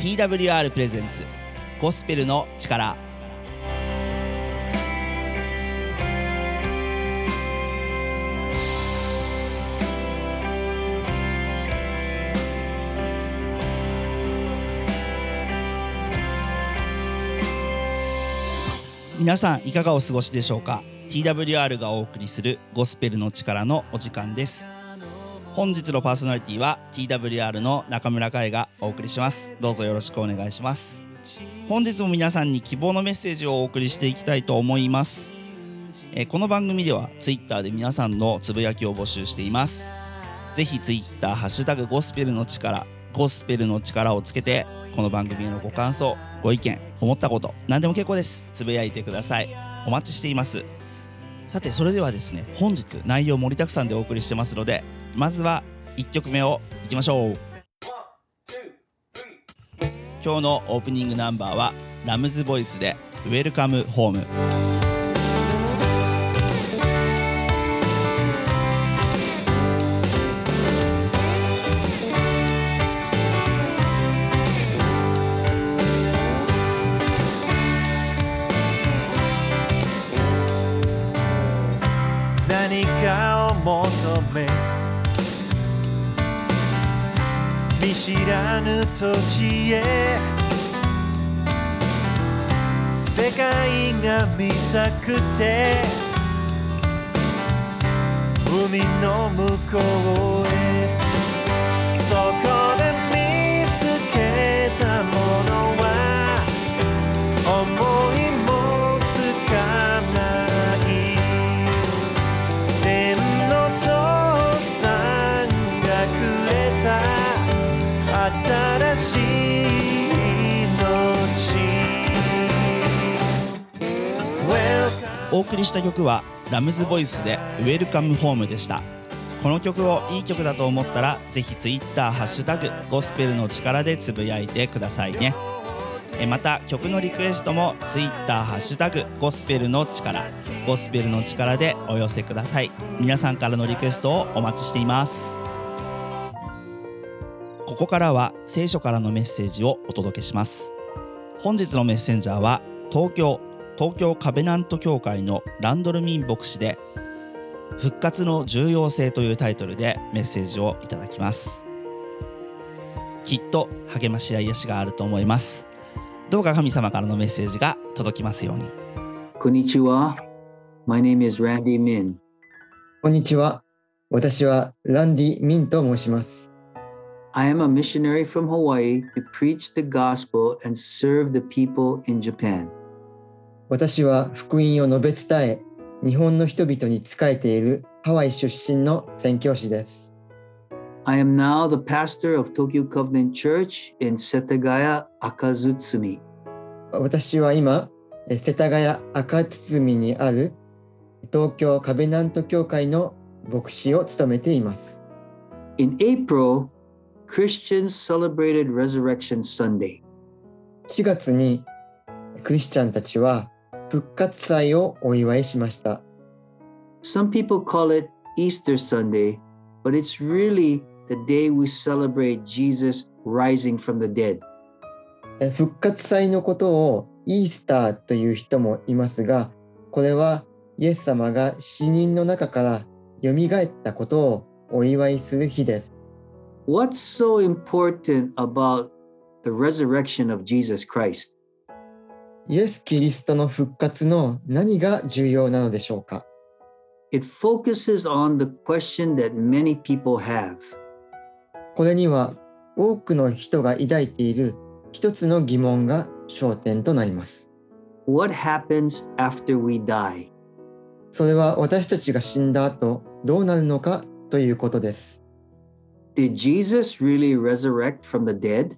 TWR プレゼンツゴスペルの力。皆さんいかがお過ごしでしょうか？TWR がお送りするゴスペルの力のお時間です。本日のパーソナリティは TWR の中村海がお送りします。どうぞよろしくお願いします。本日も皆さんに希望のメッセージをお送りしていきたいと思います。えこの番組では Twitter で皆さんのつぶやきを募集しています。ぜひ Twitter ハッシュタグゴスペルの力ゴスペルの力をつけてこの番組へのご感想ご意見思ったこと何でも結構です。つぶやいてください。お待ちしています。さてそれではですね本日内容盛りだくさんでお送りしてますのでまずは1曲目をいきましょう。今日のオープニングナンバーはラムズボイスで「ウェルカムホーム」くてお送りした曲はラムズボイスで「ウェルカムホーム」でした。この曲をいい曲だと思ったらぜひ Twitter ハッシュタグゴスペルの力でつぶやいてくださいね。えまた曲のリクエストも Twitter ハッシュタグゴスペルの力ゴスペルの力でお寄せください。皆さんからのリクエストをお待ちしています。ここからは聖書からのメッセージをお届けします。本日のメッセンジャーは東京東京カベナント教会のランドルミン牧師で復活の重要性というタイトルでメッセージをいただきますきっと励ましや癒しがあると思いますどうか神様からのメッセージが届きますように Konnichiwa. My name is Randy Min. こんにちは。私はランディ・ミンと申します。I am a missionary from Hawaii to preach the gospel and serve the people in Japan. 私は福音を述べ伝え、日本の人々に仕えているハワイ出身の宣教師です。I am now the pastor of Tokyo Covenant Church in Setagaya, Akazutsumi. 私は今、え世田谷赤堤にある東京カベナント教会の牧師を務めています。In April, Christians celebrated Resurrection Sunday. 4月にクリスチャンたちは復活祭をお祝いしました。Some people call it Easter Sunday, but it's really the day we celebrate Jesus rising from the dead. え復活祭のことをイースターという人もいますが、これはイエス様が死人の中から蘇ったことをお祝いする日です。What's so important about the resurrection of Jesus Christ? イエス・キリストの復活の何が重要なのでしょうか It focuses on the question that many people have これには多くの人が抱いている一つの疑問が焦点となります。What happens after we die? それは私たちが死んだ後どうなるのかということです。Did Jesus really resurrect from the dead?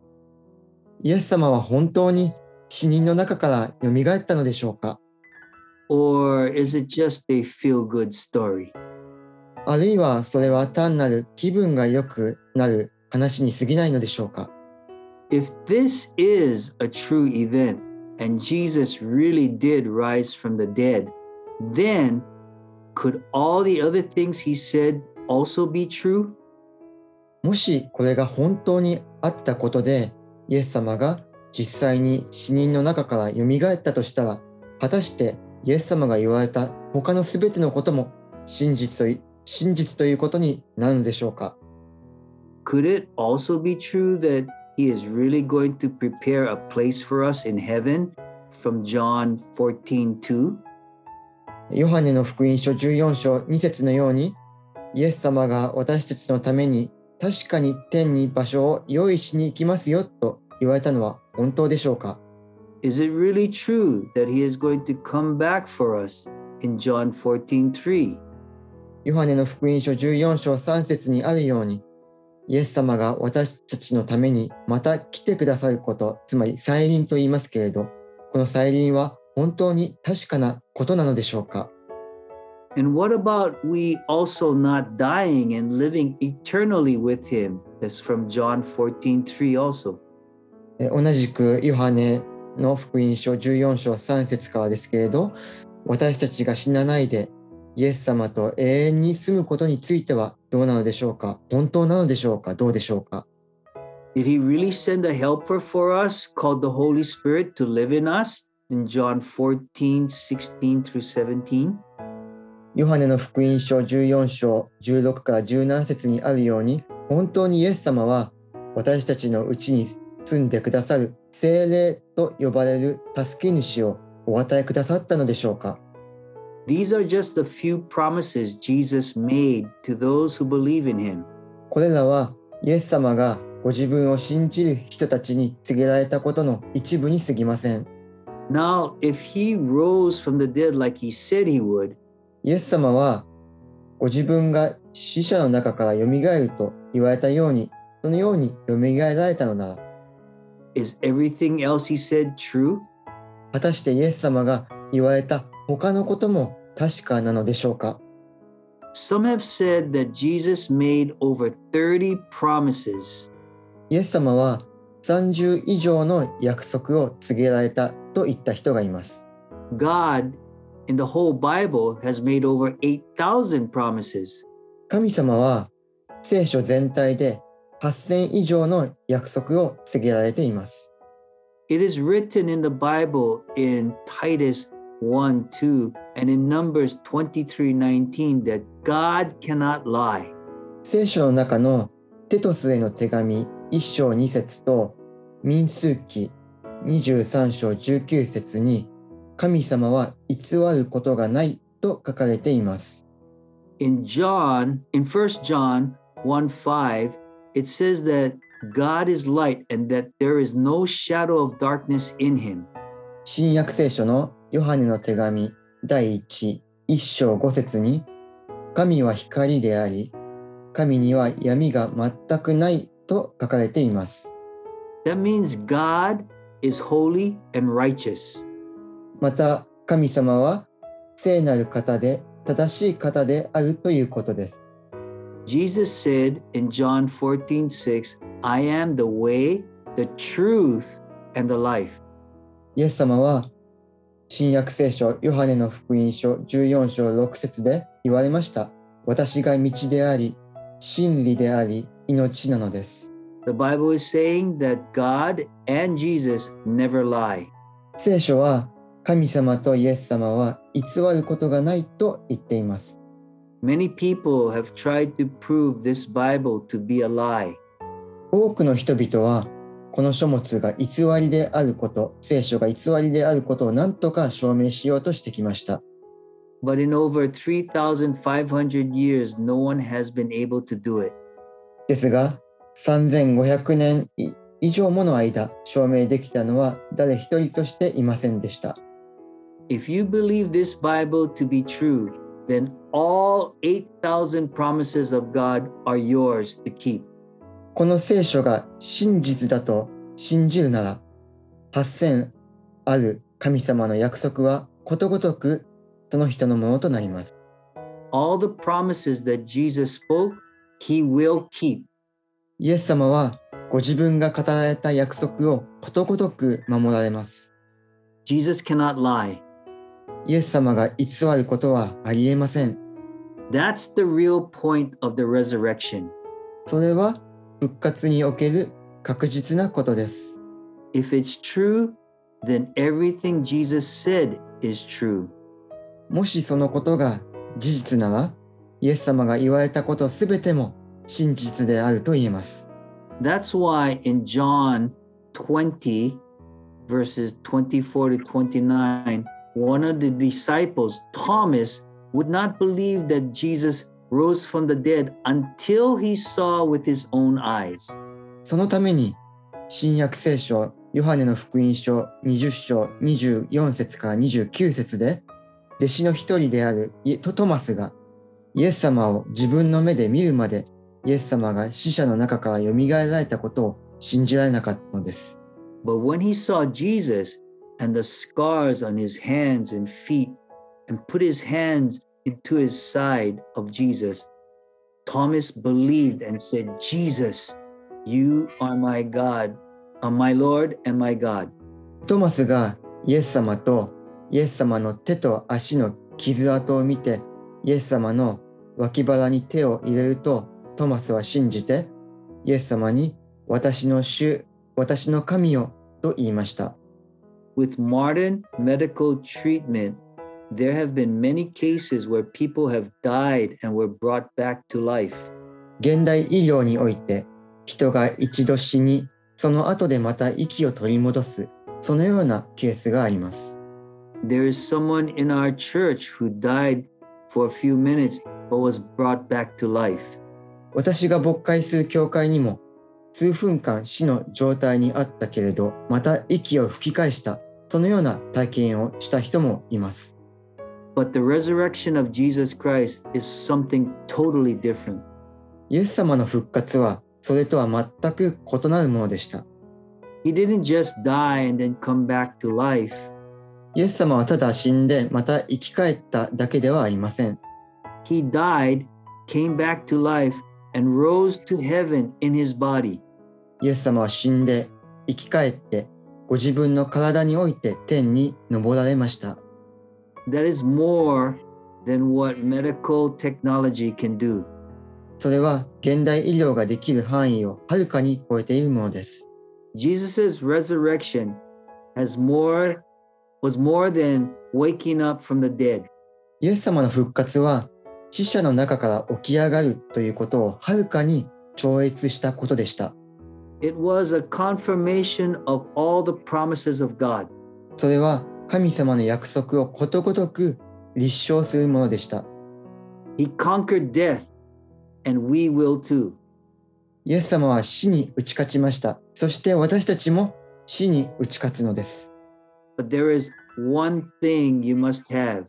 イエス様は本当に死人の中から蘇ったのでしょうか Or is it just a feel good story? あるいはそれは単なる気分が良くなる話に過ぎないのでしょうか If this is a true event and Jesus really did rise from the dead, then could all the other things he said also be true? もしこれが本当にあったことでイエス様が実際に死人の中から蘇ったとしたら、果たしてイエス様が言われた他のすべてのことも真実とい真実ということになるのでしょうか？Could it also be true that he is really going to prepare a place for us in heaven from John 14 2? ヨハネの福音書14章2節のように、イエス様が私たちのために確かに天に場所を用意しに行きますよと言われたのは本当でしょうか Is it really true that he is going to come back for us in John 14 3? ヨハネの福音書14章3節にあるように、イエス様が私たちのためにまた来てくださること、つまり再臨と言いますけれど、この再臨は本当に確かなことなのでしょうか And what about we also not dying and living eternally with him? That's from John 14 3 also. え同じくヨハネの福音書14章3節からですけれど私たちが死なないでイエス様と永遠に住むことについてはどうなのでしょうか？本当なのでしょうか？どうでしょうか？Did he really send a helper for us called the Holy Spirit to live in us in John 14 16 through 17? ヨハネの福音書14章16から17節にあるように本当にイエス様は私たちのうちに住んでくださる精霊と呼ばれる助け主をお与えくださったのでしょうか？These are just the few promises Jesus made to those who believe in him. これらはイエス様がご自分を信じる人たちに告げられたことの一部に過ぎません。Now, if he rose from the dead like he said he would, イエス様はご自分が死者の中からよみがえると言われたように、そのようによみがえられたのなら、is everything else he said true? 果たしてイエス様が言われた他のことも確かなのでしょうか Some have said that Jesus made over 30 promises. イエス様は30以上の約束を告げられたと言った人がいます。God in the whole Bible has made over 8,000 promises. 神様は聖書全体で8000以上の約束を告げられています。It is written in the Bible in Titus 1 2 and in Numbers 23 19 that God cannot lie. 聖書の中のテトスへの手紙1章2節と民数記23章19節に神様は偽ることがないと書かれています。In John, in 1 John 1 5, it says that God is light and that there is no shadow of darkness in him. 新約聖書のヨハネの手紙第1、1章5節に神は光であり神には闇が全くないと書かれています。That means God is holy and righteous. また神様は聖なる方で正しい方であるということです。Jesus said in John 14 6, I am the way, the truth, and the life. イエス様は新約聖書ヨハネの福音書14章6節で言われました。私が道であり、真理であり、命なのです。The Bible is saying that God and Jesus never lie. 聖書は神様とイエス様は偽ることがないと言っています。Many people have tried to prove this Bible to be a lie. 多くの人々はこの書物が偽りであること、聖書が偽りであることを何とか証明しようとしてきました。But in over 3,500 years, no one has been able to do it. ですが、3500年以上もの間、証明できたのは誰一人としていませんでした。If you believe this Bible to be true, then all 8,000 promises of God are yours to keep. この聖書が真実だと信じるなら、8000ある神様の約束はことごとくその人のものとなります。All the promises that Jesus spoke, he will keep. イエス様はご自分が語られた約束をことごとく守られます。Jesus cannot lie. イエス様が偽ることはありえません。That's the real point of the resurrection. それは復活における確実なことです。 If it's true, then everything Jesus said is true. もしそのことが事実なら、イエス様が言われたことすべても真実であると言えます。 That's why in John 20, verses 24 to 29, one of the disciples, Thomas, would not believe that Jesus rose from the dead until he saw with his own eyes. そのために、新約聖書、ヨハネの福音書20章24節から29節で、弟子の一人であるイエトトマスが、イエス様を自分の目で見るまで、イエス様が死者の中から蘇られたことを信じられなかったのです。 But when he saw Jesus and the scars on his hands and feet, and put his hands into his side of Jesus, Thomas believed and said, Jesus, you are my God, are my Lord and my God. トマスがイエス様とイエス様の手と足の傷跡を見てイエス様の脇腹に手を入れるとトマスは信じてイエス様に私の主私の神よと言いました。 With modern medical treatment, there have been many cases where people have died and were brought back to life. 現代医療において人が一度死にその後でまた息を取り戻すそのようなケースがあります。 There is someone in our church who died for a few minutes but was brought back to life. 私が牧会する教会にも数分間死の状態にあったけれどまた息を吹き返したそのような体験をした人もいます。 But the resurrection of Jesus Christ is something totally different. イエス様の復活はそれとは全く異なるものでした。 He didn't just die and then come back to life. イエス様はただ死んでまた生き返っただけではありません。 He died, came back to life, and rose to heaven in his body. イエス様は死んで生き返ってご自分の体において天に昇られました。 That is more than what medical technology can do. それは現代医療ができる範囲をはるかに超えているものです。Jesus' resurrection has more was more than waking up from the dead. イエス様の復活は死者の中から起き上がるということをはるかに超越したことでした。It was a confirmation of all the promises of God. それは神様の約束をことごとく立証するものでした。He conquered death, and we will too. イエス様は死に打ち勝ちました。そして私たちも死に打ち勝つのです。But there is one thing you must have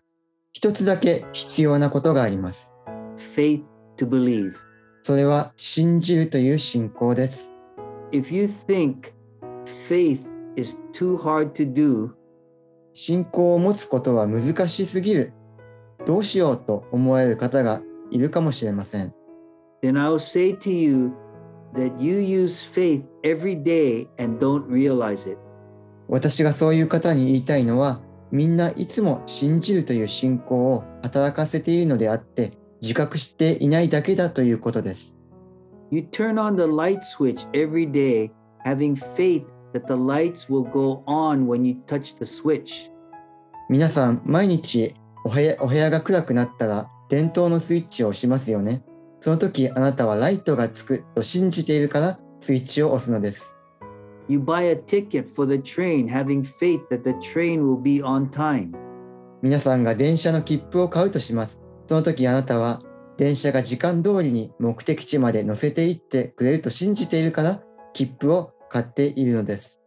一つだけ必要なことがあります。faith to believe. それは信じるという信仰です。If you think faith is too hard to do, 信仰を持つことは難しすぎる。どうしようと思われる方がいるかもしれません。then I'll say to you that you use faith every day and don't realize it. 私がそういう方に言いたいのは、みんないつも信じるという信仰を働かせているのであって、自覚していないだけだということです。You turn on the light switch every day, having faith that the lights will go on when you touch the switch. 皆さん、毎日お部屋お部屋が暗くなったら、電灯のスイッチを押しますよね。その時、あなたはライトがつくと信じているから、スイッチを押すのです。You buy a ticket for the train, having faith that the train will be on time. 皆さんが電車の切符を買うとします。その時あなたは電車が時間通りに目的地まで乗せていってくれると信じているから切符を買っているのです。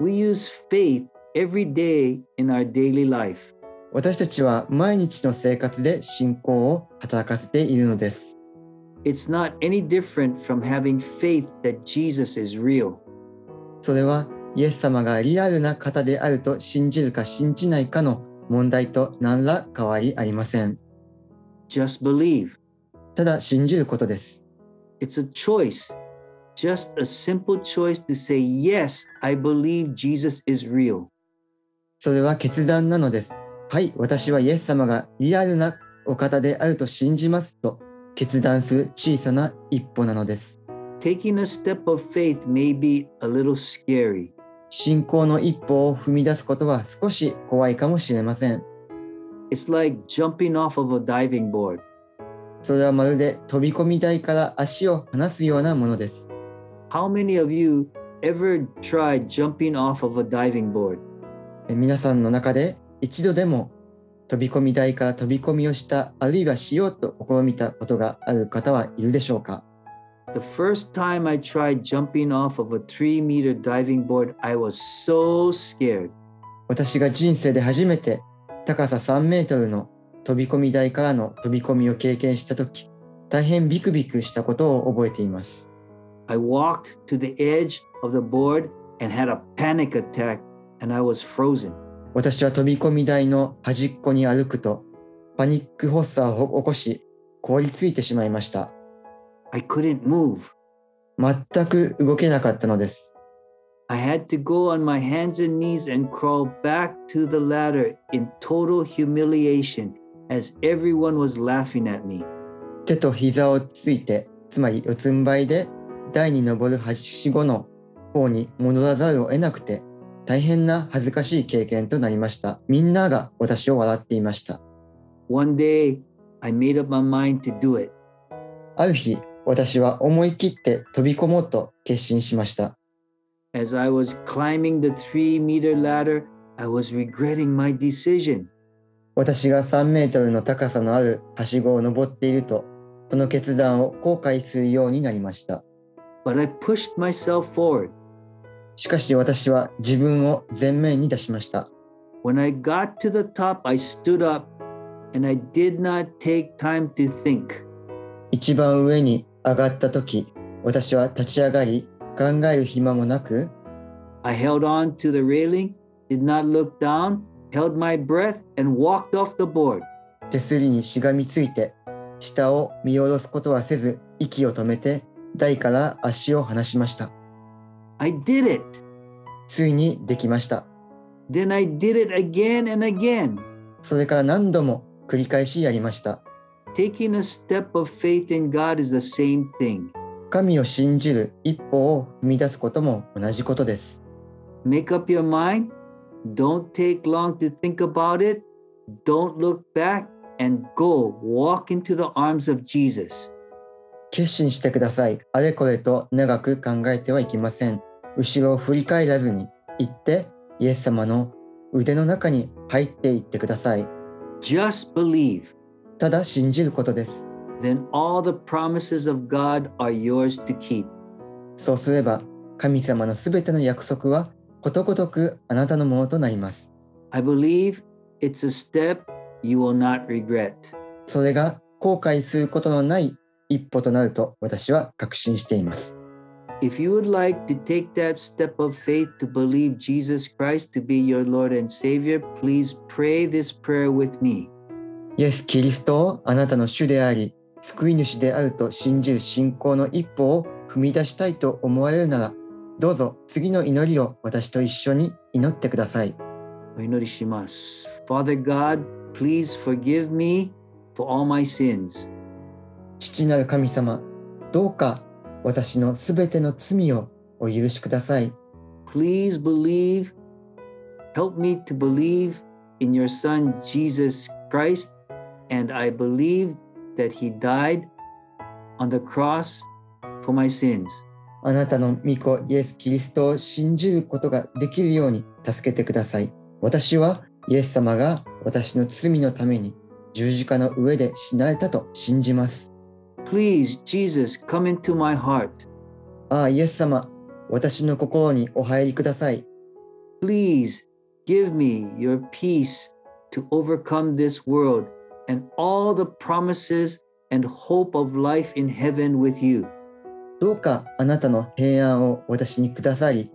We use faith every day in our daily life. 私たちは毎日の生活で信仰を働かせているのです。It's not any different from having faith that Jesus is real. それはイエス様がリアルな方であると信じるか信じないかの問題と何ら変わりありません。Just believe. ただ信じることです。It's a choice, just a simple choice to say, Yes, I believe Jesus is real. それは決断なのです。はい、私はイエス様がリアルなお方であると信じますと決断する小さな一歩なのです。Taking a step of faith may be a little scary. 信仰の一歩を踏み出すことは少し怖いかもしれません。It's like jumping off of a diving board. それはまるで飛び込み台から足を離すようなものです。How many of you ever tried jumping off of a diving board? え皆さんの中で一度でも飛び込み台から飛び込みをした、あるいはしようと試みたことがある方はいるでしょうか The first time I tried jumping off of a three meter diving board, I was so scared. 私が人生で初めて高さ3メートルの飛び込み台からの飛び込みを経験したとき、大変ビクビクしたことを覚えています。I walked to the edge of the board and had a panic attack, and I was frozen. 私は飛び込み台の端っこに歩くと、パニック発作を起こし、凍りついてしまいました。I couldn't move. 全く動けなかったのです。I had to go on my hands and knees and crawl back to the ladder in total humiliation as everyone was laughing at me. 手と膝をついて、つまり四つん這いで台に登るはしごの方に戻らざるを得なくて、大変な恥ずかしい経験となりました。みんなが私を笑っていました。One day, I made up my mind to do it. ある日、私は思い切って飛び込もうと決心しました。As I was climbing the three meter ladder, I was regretting my decision. 私が3メートルの高さのあるはしごを登っていると、この決断を後悔するようになりました。But I pushed myself forward. しかし私は自分を前面に出しました。 When I got to the top, I stood up and I did not take time to think. 一番上に上がった時、私は立ち上がり、考える暇もなく、 I held on to the railing, did not look down, held my breath, and walked off the board. 手すりにしがみついて、下を見下ろすことはせず、息を止めて、 台から足を離しました。 I did it. ついにできました。 Then I did it again and again. それから何度も繰り返しやりました。 Taking a step of faith in God is the same thing. 神を信じる一歩を踏み出すことも同じことです。 Make up your mind. Don't take long to think about it. Don't look back and go walk into the arms of Jesus. 決心してください。あれこれと長く考えてはいけません。後ろを振り返らずに行って、イエス様の腕の中に入っていってください。Just believe. ただ信じることです。Then all the promises of God are yours to keep. そうすれば、神様のすべての約束はことごとくあなたのものとなります。I believe it's a step you will not regret. それが後悔することのない一歩となると私は確信しています。If you would like to take that step of faith to believe Jesus Christ to be your Lord and Savior, please pray this prayer with me. イエス・キリストをあなたの主であり、救い主であると信じる信仰の一歩を踏み出したいと思われるなら、どうぞ次の祈りを私と一緒に祈ってください。お祈りします。Father God, please forgive me for all my sins. 父なる神様、どうか私のすべての罪をお許しください。Please believe, help me to believe in your Son, Jesus Christ, and I believe that He died on the cross for my sins. あなたの御子イエス・キリストを信じることができるように助けてください。私はイエス様が私の罪のために十字架の上で死なれたと信じます。Please, Jesus, come into my heart. ああ、イエス様、私の心にお入りください。Please give me your peace to overcome this world and all the promises and hope of life in heaven with you. どうかあなたの平安を私にくださり、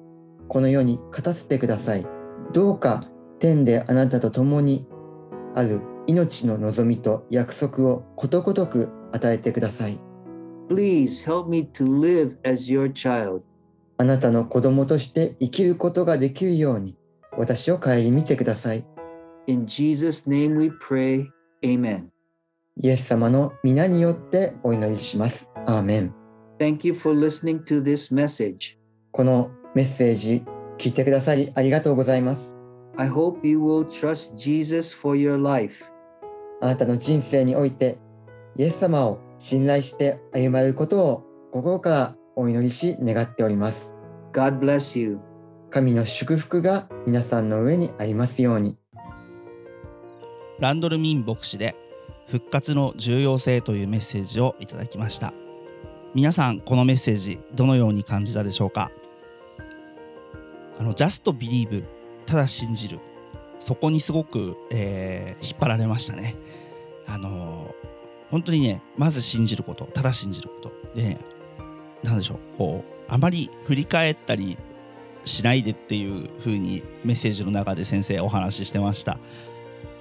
この世に勝たせてください。どうか天であなたと共にある命の望みと約束をことごとく与えてください。Please help me to live as your child. あなたの子供として生きることができるように私を顧みてください。In Jesus' name we pray. Amen. イエス様の皆によってお祈りします。アーメン。Thank you for listening to this message. このメッセージ聞いてくださりありがとうございます。I hope you will trust Jesus for your life. あなたの人生において、イエス様を信頼して歩まれることを心からお祈りし願っております。God bless you. 神の祝福が皆さんの上にありますように。ランドルミン牧師で復活の重要性というメッセージをいただきました皆さんこのメッセージどのように感じたでしょうか？あの Just Believe ただ信じるそこにすごく、えー引っ張られましたねあのー本当にねまず信じることただ信じること。でねなんでしょうこうあまり振り返ったりしないでっていう風にメッセージの中で先生お話ししてました。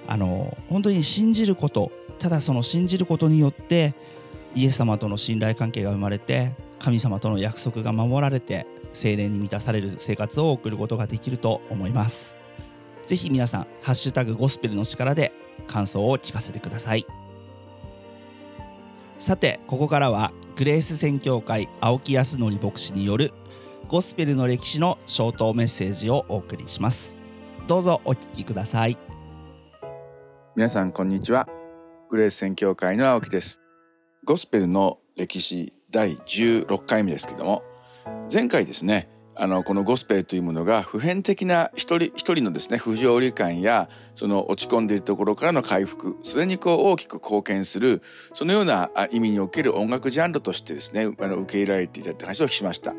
あの本当に信じることただその信じることによってイエス様との信頼関係が生まれて神様との約束が守られて精霊に満たされる生活を送ることができると思います。ぜひ皆さん「ハッシュタグゴスペルの力」で感想を聞かせてください。さてここからはグレース宣教会青木康則牧師によるゴスペルの歴史のショートメッセージをお送りします。どうぞお聞きください。皆さんこんにちは。グレース宣教会の青木です。ゴスペルの歴史第16回目ですけども前回ですねあのこのゴスペルというものが普遍的な一人一人のですね不条理感やその落ち込んでいるところからの回復それにこう大きく貢献するそのような意味における音楽ジャンルとしてですねあの受け入れられていたって話をしました。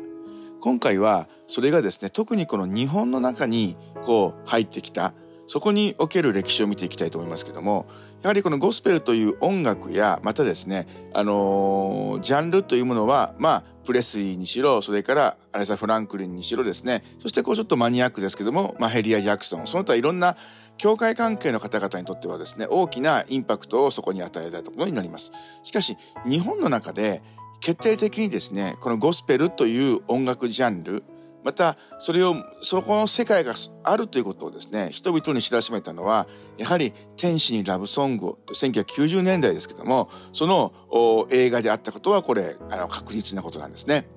今回はそれがですね特にこの日本の中にこう入ってきたそこにおける歴史を見ていきたいと思いますけどもやはりこのゴスペルという音楽やまたですねあのージャンルというものはまあプレスリーにしろそれからアレサ・フランクリンにしろですねそしてこうちょっとマニアックですけども、まあ、ヘリア・ジャクソンその他いろんな教会関係の方々にとってはですね大きなインパクトをそこに与えたところになります。しかし日本の中で決定的にですねこのゴスペルという音楽ジャンルまたそれをそこの世界があるということをですね人々に知らしめたのはやはり「天使にラブソングを」1990年代ですけどもその映画であったことはこれあの確実なことなんですね。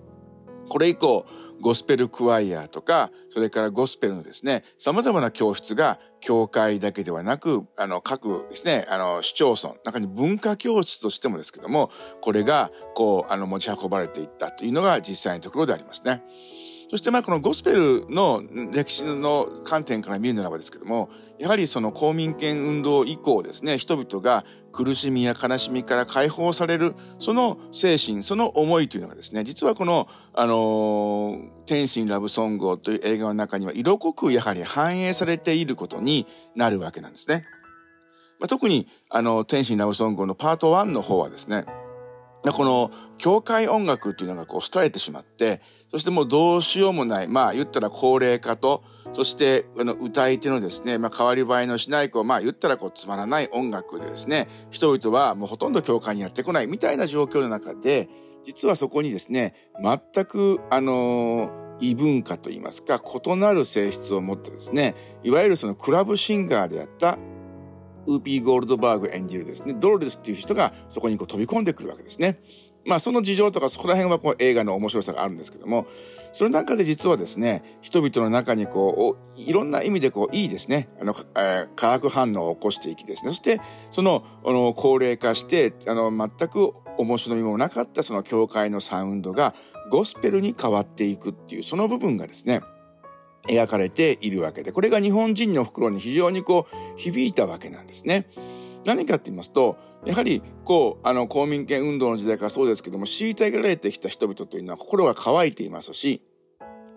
これ以降ゴスペルクワイアとかそれからゴスペルのですね様々な教室が教会だけではなくあの各ですねあの市町村中に文化教室としてもですけどもこれがこうあの持ち運ばれていったというのが実際のところでありますね。そしてまあこのゴスペルの歴史の観点から見るならばですけどもやはりその公民権運動以降ですね人々が苦しみや悲しみから解放されるその精神その思いというのがですね実はこの「あのー天使ラブソング」という映画の中には色濃くやはり反映されていることになるわけなんですね。まあ、特にあの「天使ラブソング」のパート1の方はですねこの教会音楽っていうのがこう廃れてしまってそしてもうどうしようもないまあ言ったら高齢化とそしてあの歌い手のですね、まあ、変わり映えのしないこうまあ言ったらこうつまらない音楽でですね人々はもうほとんど教会にやってこないみたいな状況の中で実はそこにですね全くあの異文化といいますか異なる性質を持ってですねいわゆるそのクラブシンガーであったウーピー・ゴールドバーグ演じるですねドロレスっていう人がそこにこう飛び込んでくるわけですね。まあその事情とかそこら辺はこう映画の面白さがあるんですけどもその中で実はですね人々の中にこういろんな意味でこういいですねあの、えー化学反応を起こしていきですねそしてそのあの高齢化してあの全く面白みもなかったその教会のサウンドがゴスペルに変わっていくっていうその部分がですね描かれているわけでこれが日本人の袋に非常にこう響いたわけなんですね。何かって言いますとやはりこうあの公民権運動の時代からそうですけども虐げられてきた人々というのは心が乾いていますし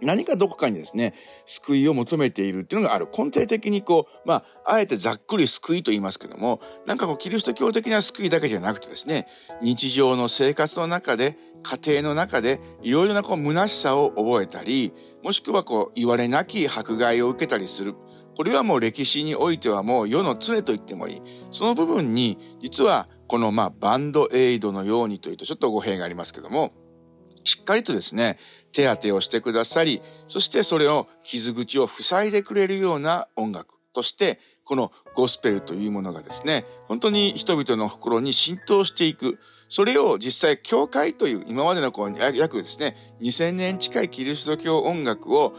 何かどこかにですね救いを求めているっていうのがある。根底的にこうまああえてざっくり救いと言いますけどもなんかこうキリスト教的な救いだけじゃなくてですね日常の生活の中で家庭の中でいろいろなこう虚しさを覚えたりもしくはこう言われなき迫害を受けたりする。これはもう歴史においてはもう世の常と言ってもいい。その部分に実はこのまあバンドエイドのようにというとちょっと語弊がありますけどもしっかりとですね手当てをしてくださりそしてそれを傷口を塞いでくれるような音楽としてこのゴスペルというものがですね本当に人々の心に浸透していく。それを実際教会という今までのこう約ですね2000年近いキリスト教音楽を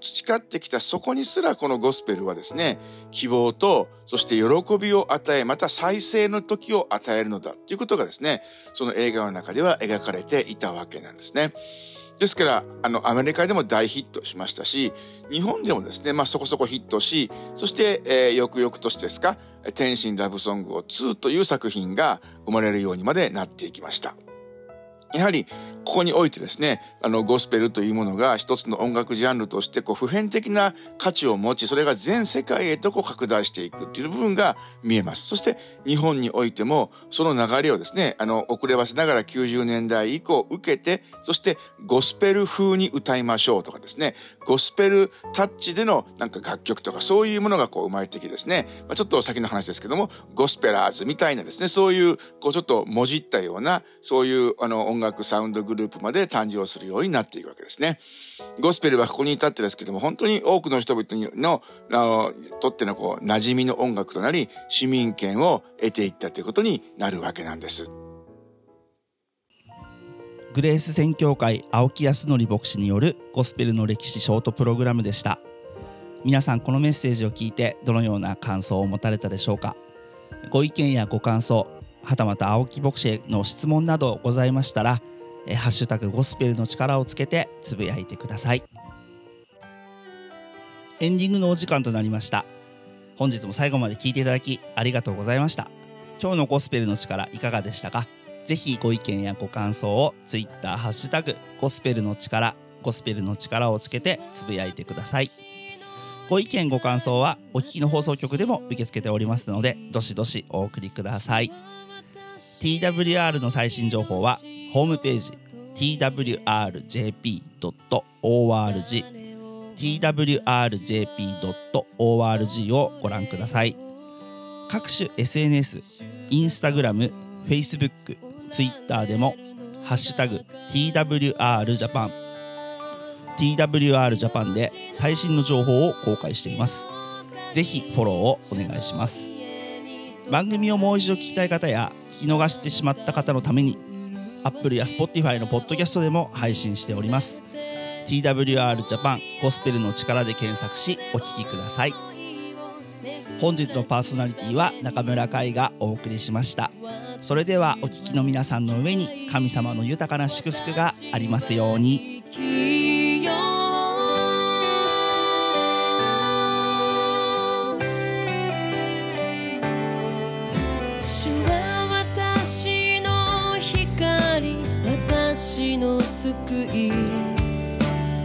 培ってきたそこにすらこのゴスペルはですね希望とそして喜びを与えまた再生の時を与えるのだということがですねその映画の中では描かれていたわけなんですね。ですから、あの、アメリカでも大ヒットしましたし、日本でもですね、まあそこそこヒットし、そして、えー、翌々年ですか、天心ラブソングを2という作品が生まれるようにまでなっていきました。やはりここにおいてですね、あの、ゴスペルというものが一つの音楽ジャンルとしてこう普遍的な価値を持ち、それが全世界へとこう拡大していくっていう部分が見えます。そして日本においてもその流れをですね、あの、遅ればせながら90年代以降受けて、そしてゴスペル風に歌いましょうとかですね、ゴスペルタッチでのなんか楽曲とかそういうものがこう生まれてきてですね、まあ、ちょっと先の話ですけども、ゴスペラーズみたいなですね、そういうこうちょっともじったような、そういうあの音楽サウンドググループまで誕生するようになっていくわけですね。ゴスペルはここに至ってですけども、本当に多くの人々の、あの、とってのこう、馴染みの音楽となり、市民権を得ていったということになるわけなんです。グレース宣教会青木康則牧師によるゴスペルの歴史ショートプログラムでした皆さんこのメッセージを聞いてどのような感想を持たれたでしょうかご意見やご感想はたまた青木牧師への質問などございましたらえハッシュタグゴスペルの力をつけてつぶやいてください。エンディングのお時間となりました。本日も最後まで聞いていただきありがとうございました。今日のゴスペルの力いかがでしたか？ぜひご意見やご感想を Twitter ハッシュタグゴスペルの力ゴスペルの力をつけてつぶやいてください。ご意見ご感想はお聞きの放送局でも受け付けておりますのでどしどしお送りください。TWR の最新情報はホームページ twrjp.org twrjp.org をご覧ください。各種 SNS インスタグラム Facebook、Twitter でもハッシュタグ TWRJAPAN TWRJAPAN で最新の情報を公開しています。ぜひフォローをお願いします。番組をもう一度聞きたい方や聞き逃してしまった方のために Apple や Spotify のポッドキャストでも配信しております。TWR Japan ゴスペルの力で検索しお聴きください。本日のパーソナリティは中村海がお送りしました。それではお聞きの皆さんの上に神様の豊かな祝福がありますように。い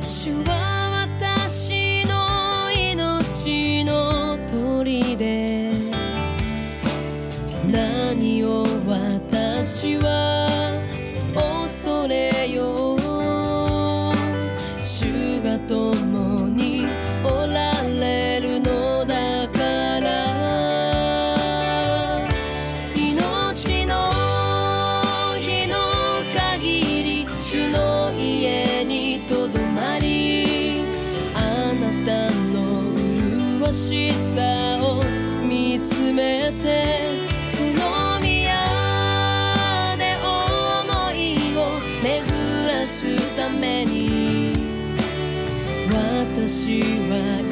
主は私の命の砦。何を私は恐れよう。主が共私は